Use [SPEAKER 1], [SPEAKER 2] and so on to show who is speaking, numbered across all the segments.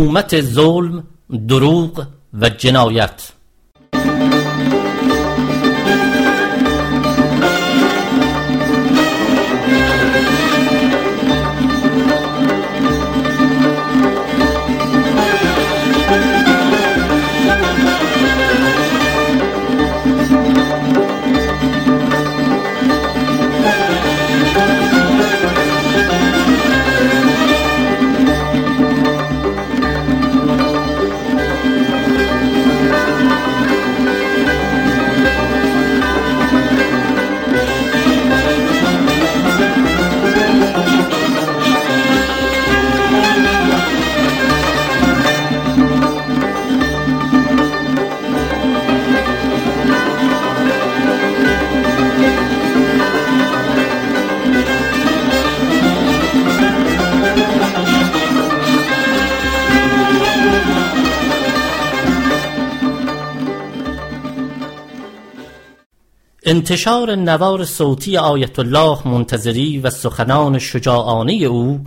[SPEAKER 1] حکومت ظلم دروغ و جنایت. انتشار نوار صوتی آیت الله منتظری و سخنان شجاعانه او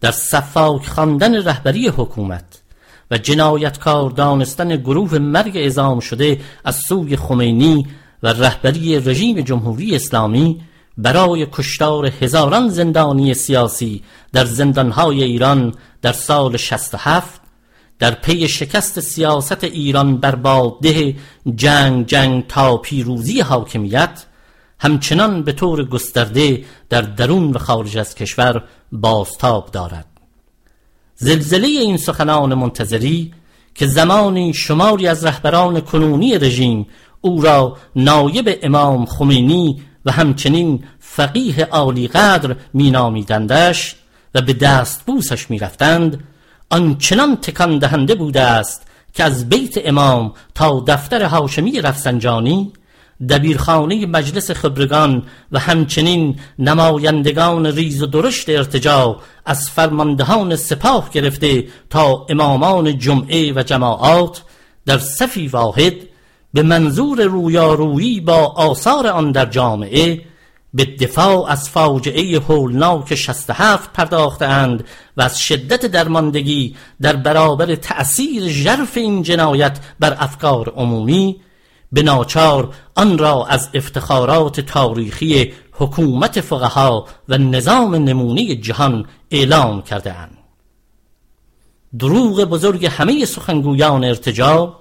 [SPEAKER 1] در صفاک خواندن رهبری حکومت و جنایتکار دانستن گروه مرگ اعزام شده از سوی خمینی و رهبری رژیم جمهوری اسلامی برای کشتار هزاران زندانی سیاسی در زندانهای ایران در سال 67 در پی شکست سیاست ایران بر ده جنگ جنگ تا پیروزی حاکمیت همچنان به طور گسترده در درون و خارج از کشور بازتاب دارد. زلزله این سخنان منتظری که زمانی شماری از رهبران کنونی رژیم او را نایب امام خمینی و همچنین فقیه عالی قدر مینامیدندش و به دست بوسش می‌رفتند آنچنان تکان دهنده بوده است که از بیت امام تا دفتر هاشمی رفسنجانی دبیرخانه مجلس خبرگان و همچنین نمایندگان ریز و درشت ارتجا از فرماندهان سپاه گرفته تا امامان جمعه و جماعات در صفی واحد به منظور رویارویی با آثار آن در جامعه به دفاع از فاجعه هولناک 67 پرداختند و از شدت درماندگی در برابر تأثیر ژرف این جنایت بر افکار عمومی به ناچار آن را از افتخارات تاریخی حکومت فقها و نظام نمونی جهان اعلام کرده اند. دروغ بزرگ همه سخنگویان ارتجا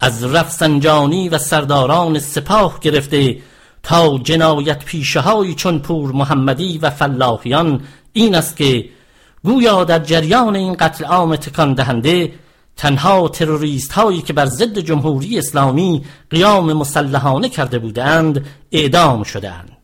[SPEAKER 1] از رفسنجانی و سرداران سپاه گرفته تا جنایت پیشه چون پور محمدی و فلاحیان این است که گویا در جریان این قتل عام تکان دهنده تنها تروریست هایی که بر ضد جمهوری اسلامی قیام مسلحانه کرده بودند اعدام شدهاند.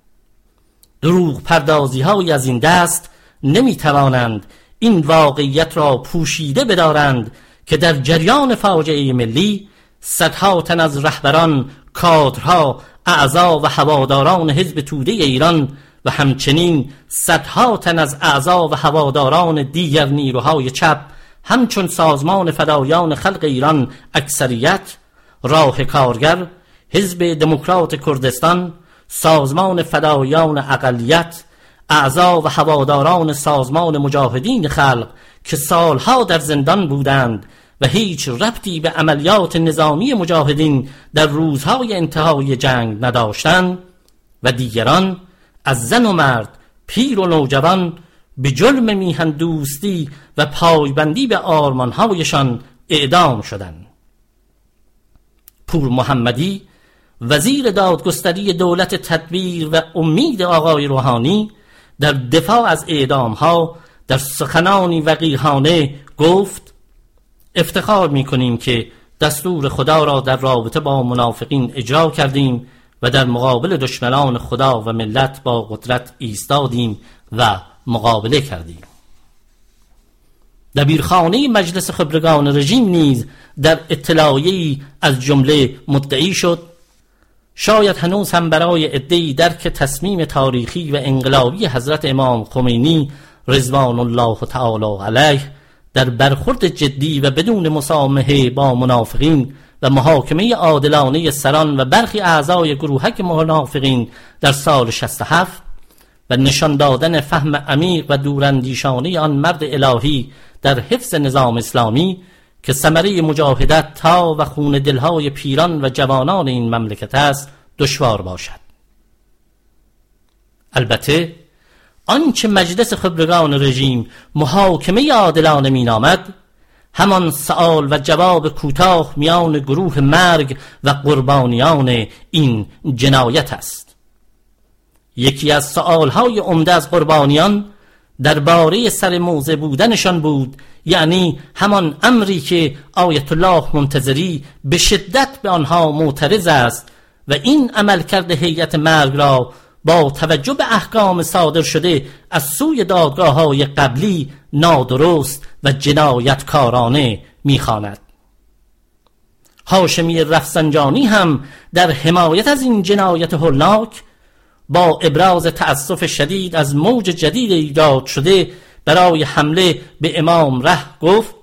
[SPEAKER 1] دروغ پردازی های از این دست نمی توانند این واقعیت را پوشیده بدارند که در جریان فاجعه ملی صدها تن از رهبران کادرها اعضا و هواداران حزب توده ایران و همچنین صدها تن از اعضا و هواداران دیگر نیروهای چپ همچون سازمان فدایان خلق ایران اکثریت راه کارگر حزب دموکرات کردستان سازمان فدایان اقلیت اعضا و هواداران سازمان مجاهدین خلق که سالها در زندان بودند و هیچ ربطی به عملیات نظامی مجاهدین در روزهای انتهای جنگ نداشتند و دیگران از زن و مرد پیر و نوجوان به جرم میهن دوستی و پایبندی به آرمانهایشان اعدام شدند. پور محمدی وزیر دادگستری دولت تدبیر و امید آقای روحانی در دفاع از اعدام ها در سخنانی وقیحانه گفت افتخار می کنیم که دستور خدا را در رابطه با منافقین اجرا کردیم و در مقابل دشمنان خدا و ملت با قدرت ایستادیم و مقابله کردیم. دبیرخانه مجلس خبرگان رژیم نیز در اطلاعیه‌ای از جمله مدعی شد. شاید هنوز هم برای عدهای درک تصمیم تاریخی و انقلابی حضرت امام خمینی رضوان الله تعالی علیه در برخورد جدی و بدون مسامحه با منافقین و محاکمه عادلانه سران و برخی اعضای گروهک منافقین در سال 67 و نشان دادن فهم عمیق و دوراندیشانه آن مرد الهی در حفظ نظام اسلامی که ثمره مجاهدت تا و خون دلهای پیران و جوانان این مملکت است دشوار باشد. البته آنچه مجلس خبرگان رژیم محاکمه عادلانه مینامد همان سوال و جواب کوتاه میان گروه مرگ و قربانیان این جنایت است. یکی از سوالهای عمده از قربانیان درباره سر موزه بودنشان بود یعنی همان امری که آیت الله منتظری به شدت به آنها معترض است و این عمل کرده هیئت مرگ را با توجه به احکام صادر شده از سوی دادگاه های قبلی نادرست و جنایتکارانه می‌خواند. هاشمی رفسنجانی هم در حمایت از این جنایت هولناک با ابراز تأسف شدید از موج جدید ایجاد شده برای حمله به امام ره گفت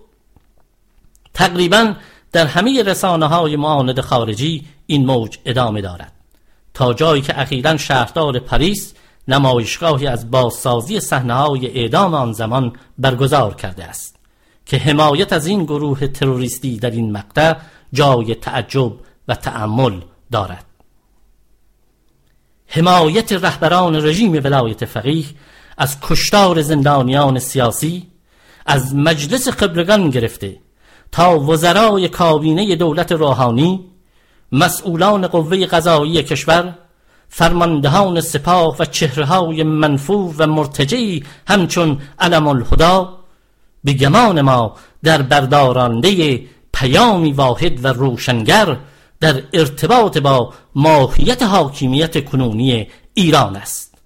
[SPEAKER 1] تقریبا در همه رسانه های معاند خارجی این موج ادامه دارد. تا جایی که اخیرا شهردار پاریس نمایشگاهی از بازسازی صحنه های اعدام آن زمان برگزار کرده است که حمایت از این گروه تروریستی در این مقطع جای تعجب و تأمل دارد. حمایت رهبران رژیم ولایت فقیه از کشتار زندانیان سیاسی از مجلس خبرگان گرفته تا وزرای کابینه دولت روحانی مسئولان قوه قضایی کشور فرماندهان سپاه و چهرههای منفور و مرتجعی همچون علم الهدا به گمان ما در بردارنده پیامی واحد و روشنگر در ارتباط با ماهیت حاکمیت کنونی ایران است.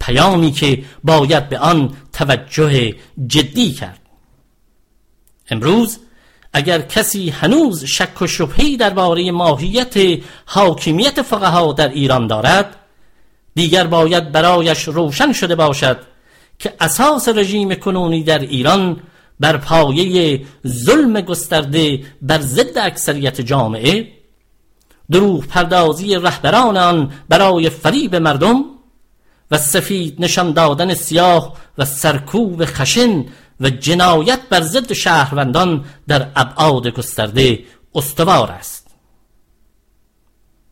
[SPEAKER 1] پیامی که باید به آن توجه جدی کرد. امروز اگر کسی هنوز شک و شبهی درباره ماهیت حاکمیت فقها در ایران دارد دیگر باید برایش روشن شده باشد که اساس رژیم کنونی در ایران بر پایه ظلم گسترده بر ضد اکثریت جامعه دروغ پردازی رهبران آن برای فریب مردم و سفید نشان دادن سیاه و سرکوب خشن و جنایت بر ضد شهروندان در ابعاد گسترده استوار است.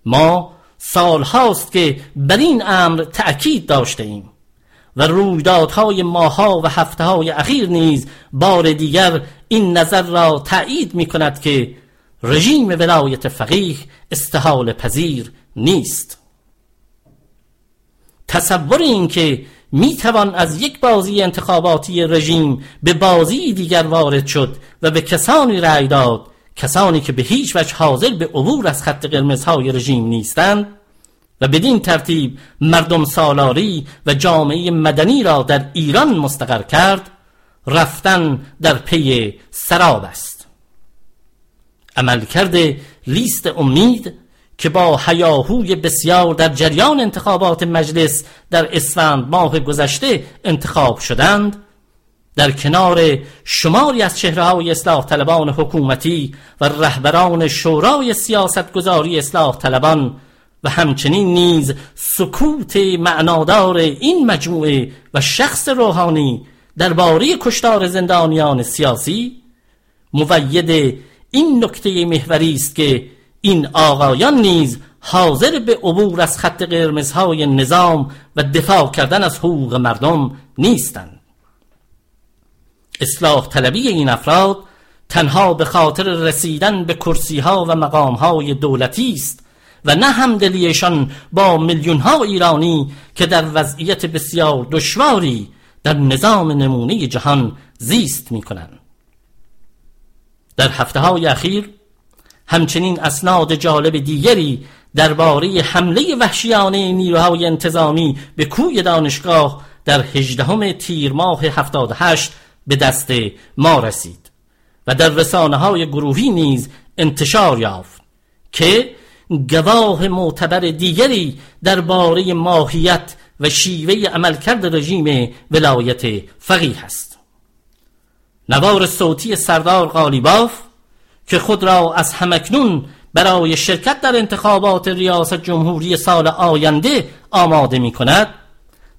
[SPEAKER 1] ما سال هاست که بر این امر تأکید داشته ایم و رویدادهای ماها و هفته های اخیر نیز بار دیگر این نظر را تأیید می کند که رژیم ولایت فقیه استحال پذیر نیست. تصور این که می توان از یک بازی انتخاباتی رژیم به بازی دیگر وارد شد و به کسانی رأی داد کسانی که به هیچ وجه حاضر به عبور از خط قرمزهای رژیم نیستند و بدین ترتیب مردم سالاری و جامعه مدنی را در ایران مستقر کرد رفتن در پی سراب است. عملکرد لیست امید که با حیاهوی بسیار در جریان انتخابات مجلس در اسفند ماه گذشته انتخاب شدند در کنار شماری از چهره های اصلاح طلبان حکومتی و رهبران شورای سیاست گذاری اصلاح طلبان و همچنین نیز سکوت معنادار این مجموعه و شخص روحانی درباره کشتار زندانیان سیاسی موید این نکته محوری است که این آقایان نیز حاضر به عبور از خط قرمزهای نظام و دفاع کردن از حقوق مردم نیستند. اصلاح طلبی این افراد تنها به خاطر رسیدن به کرسی ها و مقام های دولتی است و نه همدلیشان با میلیون ها ایرانی که در وضعیت بسیار دشواری در نظام نمونه جهان زیست می کنند در هفته های اخیر همچنین اسناد جالب دیگری درباره حمله وحشیانه نیروهای انتظامی به کوی دانشگاه در هجدهم تیر ماه 78 به دست ما رسید و در رسانه های گروهی نیز انتشار یافت که گواه معتبر دیگری درباره ماهیت و شیوه عملکرد رژیم ولایت فقیه است. نوار صوتی سردار قالیباف که خود را از همکنون برای شرکت در انتخابات ریاست جمهوری سال آینده آماده می کند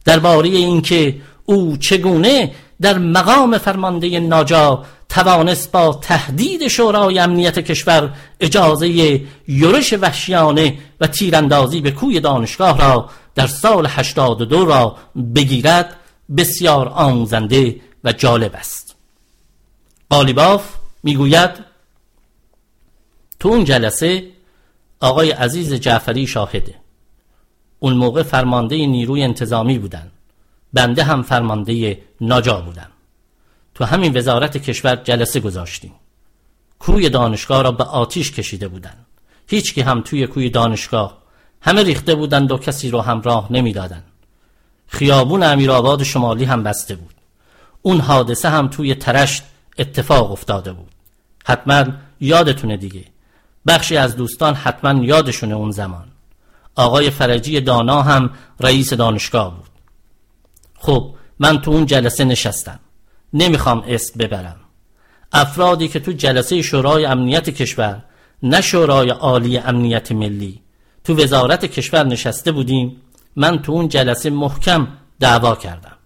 [SPEAKER 1] درباره اینکه او چگونه در مقام فرمانده ناجا توانست با تهدید شورای امنیت کشور اجازه یورش وحشیانه و تیراندازی به کوی دانشگاه را در سال 82 را بگیرد بسیار آموزنده و جالب است. قالیباف می‌گوید تو اون جلسه آقای عزیز جعفری شاهده. اون موقع فرمانده نیروی انتظامی بودن. بنده هم فرمانده ناجا بودم تو همین وزارت کشور جلسه گذاشتیم. کوی دانشگاه را به آتیش کشیده بودن. هیچکی هم توی کوی دانشگاه همه ریخته بودند و کسی رو همراه نمی‌دادند خیابون امیرآباد شمالی هم بسته بود. اون حادثه هم توی ترشت اتفاق افتاده بود. حتما یادتونه دیگه. بخشی از دوستان حتما یادشونه اون زمان. آقای فرجی دانا هم رئیس دانشگاه بود. خب من تو اون جلسه نشستم. نمی‌خوام اسم ببرم. افرادی که تو جلسه شورای امنیت کشور نه شورای عالی امنیت ملی تو وزارت کشور نشسته بودیم من تو اون جلسه محکم دعوا کردم.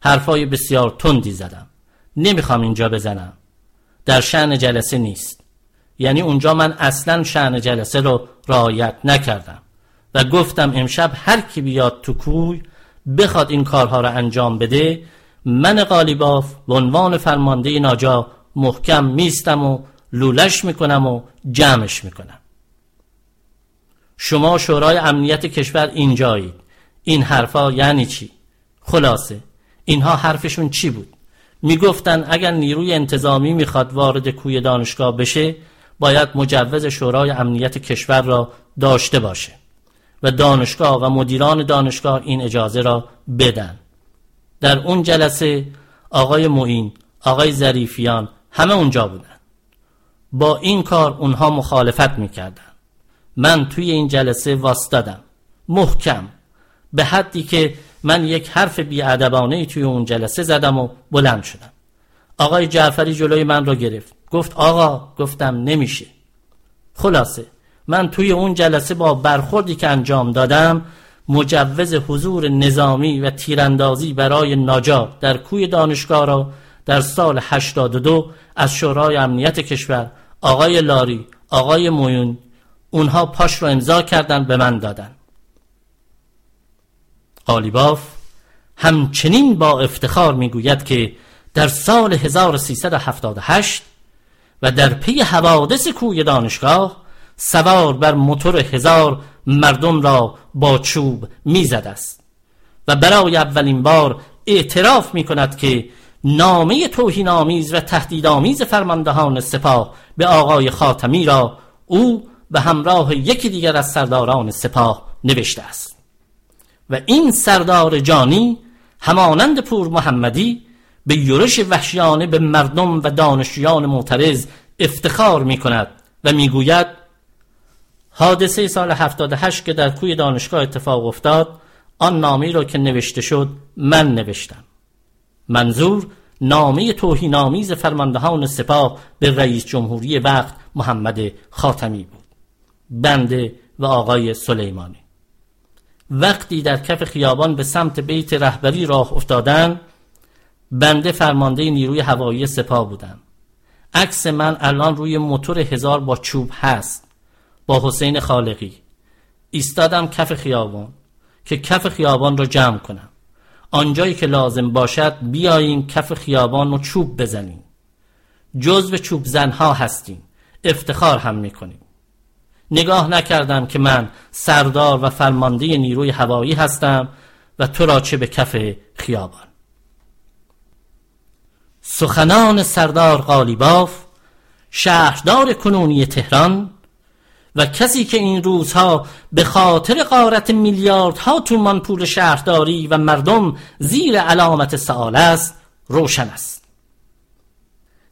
[SPEAKER 1] حرفای بسیار تندی زدم. نمی‌خوام اینجا بزنم. در شعن جلسه نیست. یعنی اونجا من اصلا شعن جلسه رو رعایت نکردم و گفتم امشب هر کی بیاد تو کوی بخواد این کارها رو انجام بده من قالیباف به عنوان فرمانده ناجا محکم میستم و لولش می‌کنم و جمعش می‌کنم شما شورای امنیت کشور اینجایید این حرفا یعنی چی؟ خلاصه اینها حرفشون چی بود؟ می‌گفتن اگر نیروی انتظامی می‌خواد وارد کوی دانشگاه بشه باید مجوز شورای امنیت کشور را داشته باشه و دانشگاه و مدیران دانشگاه این اجازه را بدن. در اون جلسه آقای معین آقای ظریفیان همه اونجا بودن. با این کار اونها مخالفت می‌کردن. من توی این جلسه واستادم. محکم. به حدی که من یک حرف بیادبانه توی اون جلسه زدم و بلند شدم. آقای جعفری جلوی من رو گرفت. گفت آقا گفتم نمیشه. خلاصه من توی اون جلسه با برخوردی که انجام دادم مجوز حضور نظامی و تیراندازی برای ناجا در کوی دانشگاه را در سال 82 از شورای امنیت کشور آقای لاری آقای مویون اونها پاش رو امضا کردن به من دادن. قالیباف همچنین با افتخار می‌گوید که در سال 1378 و در پی حوادث کوی دانشگاه سوار بر موتور هزار مردم را با چوب می‌زد است و برای اولین بار اعتراف می کند که نامه توهین آمیز و تهدیدآمیز فرماندهان سپاه به آقای خاتمی را او به همراه یکی دیگر از سرداران سپاه نوشته است. و این سردار جانی همانند پور محمدی به یورش وحشیانه به مردم و دانشجویان معترض افتخار می کند و می‌گوید حادثه سال 78 که در کوی دانشگاه اتفاق افتاد آن نامه را که نوشته شد من نوشتم. منظور نامه توهینآمیز فرماندهان سپاه به رئیس جمهوری وقت محمد خاتمی بود. بنده و آقای سلیمانی. وقتی در کف خیابان به سمت بیت رهبری راه افتادن بنده فرمانده نیروی هوایی سپاه بودم. عکس من الان روی موتور هزار با چوب هست با حسین خالقی. ایستادم کف خیابان که کف خیابان رو جمع کنم. آنجایی که لازم باشد بیاییم کف خیابان رو چوب بزنیم. جزو چوب زنها هستیم. افتخار هم می‌کنیم. نگاه نکردم که من سردار و فرمانده نیروی هوایی هستم و تو را چه به کف خیابان. سخنان سردار قالیباف شهردار کنونی تهران و کسی که این روزها به خاطر قارت میلیاردها تومان پول شهرداری و مردم زیر علامت سآل است روشن است.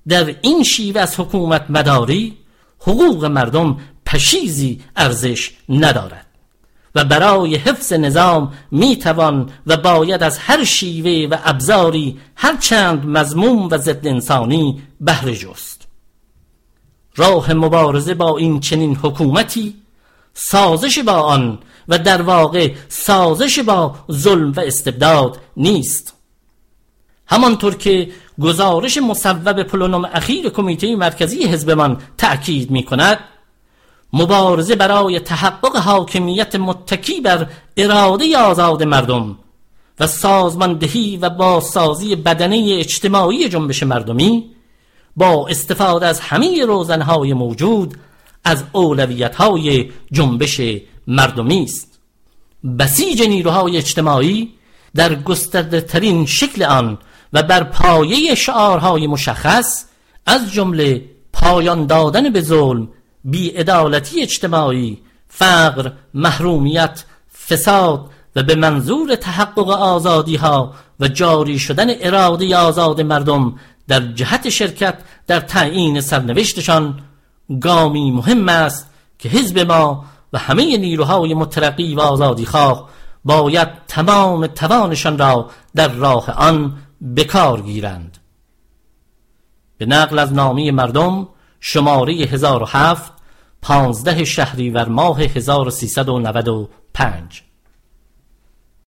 [SPEAKER 1] در این شیوه از حکومت مداری حقوق مردم پشیزی ارزش ندارد. و برای حفظ نظام می توان و باید از هر شیوه و ابزاری هر چند مضموم و ضد انسانی بهره جست. راه مبارزه با این چنین حکومتی سازش با آن و در واقع سازش با ظلم و استبداد نیست. همانطور که گزارش مصوب پلونوم اخیر کمیته مرکزی حزبمان تأکید می کند مبارزه برای تحقق حاکمیت متکی بر اراده آزاد مردم و سازماندهی و بازسازی بدنه اجتماعی جنبش مردمی با استفاده از همه روزنهای موجود از اولویتهای جنبش مردمی است. بسیج نیروهای اجتماعی در گسترده ترین شکل آن و بر پایه شعارهای مشخص از جمله پایان دادن به ظلم بیعدالتی اجتماعی فقر محرومیت فساد و به منظور تحقق آزادی ها و جاری شدن اراده آزاد مردم در جهت شرکت در تعیین سرنوشتشان گامی مهم است که حزب ما و همه نیروهای مترقی و آزادی خواه باید تمام توانشان را در راه آن بکار گیرند. به نقل از نامی مردم شماره 1007 پانزده شهریور ماه 1395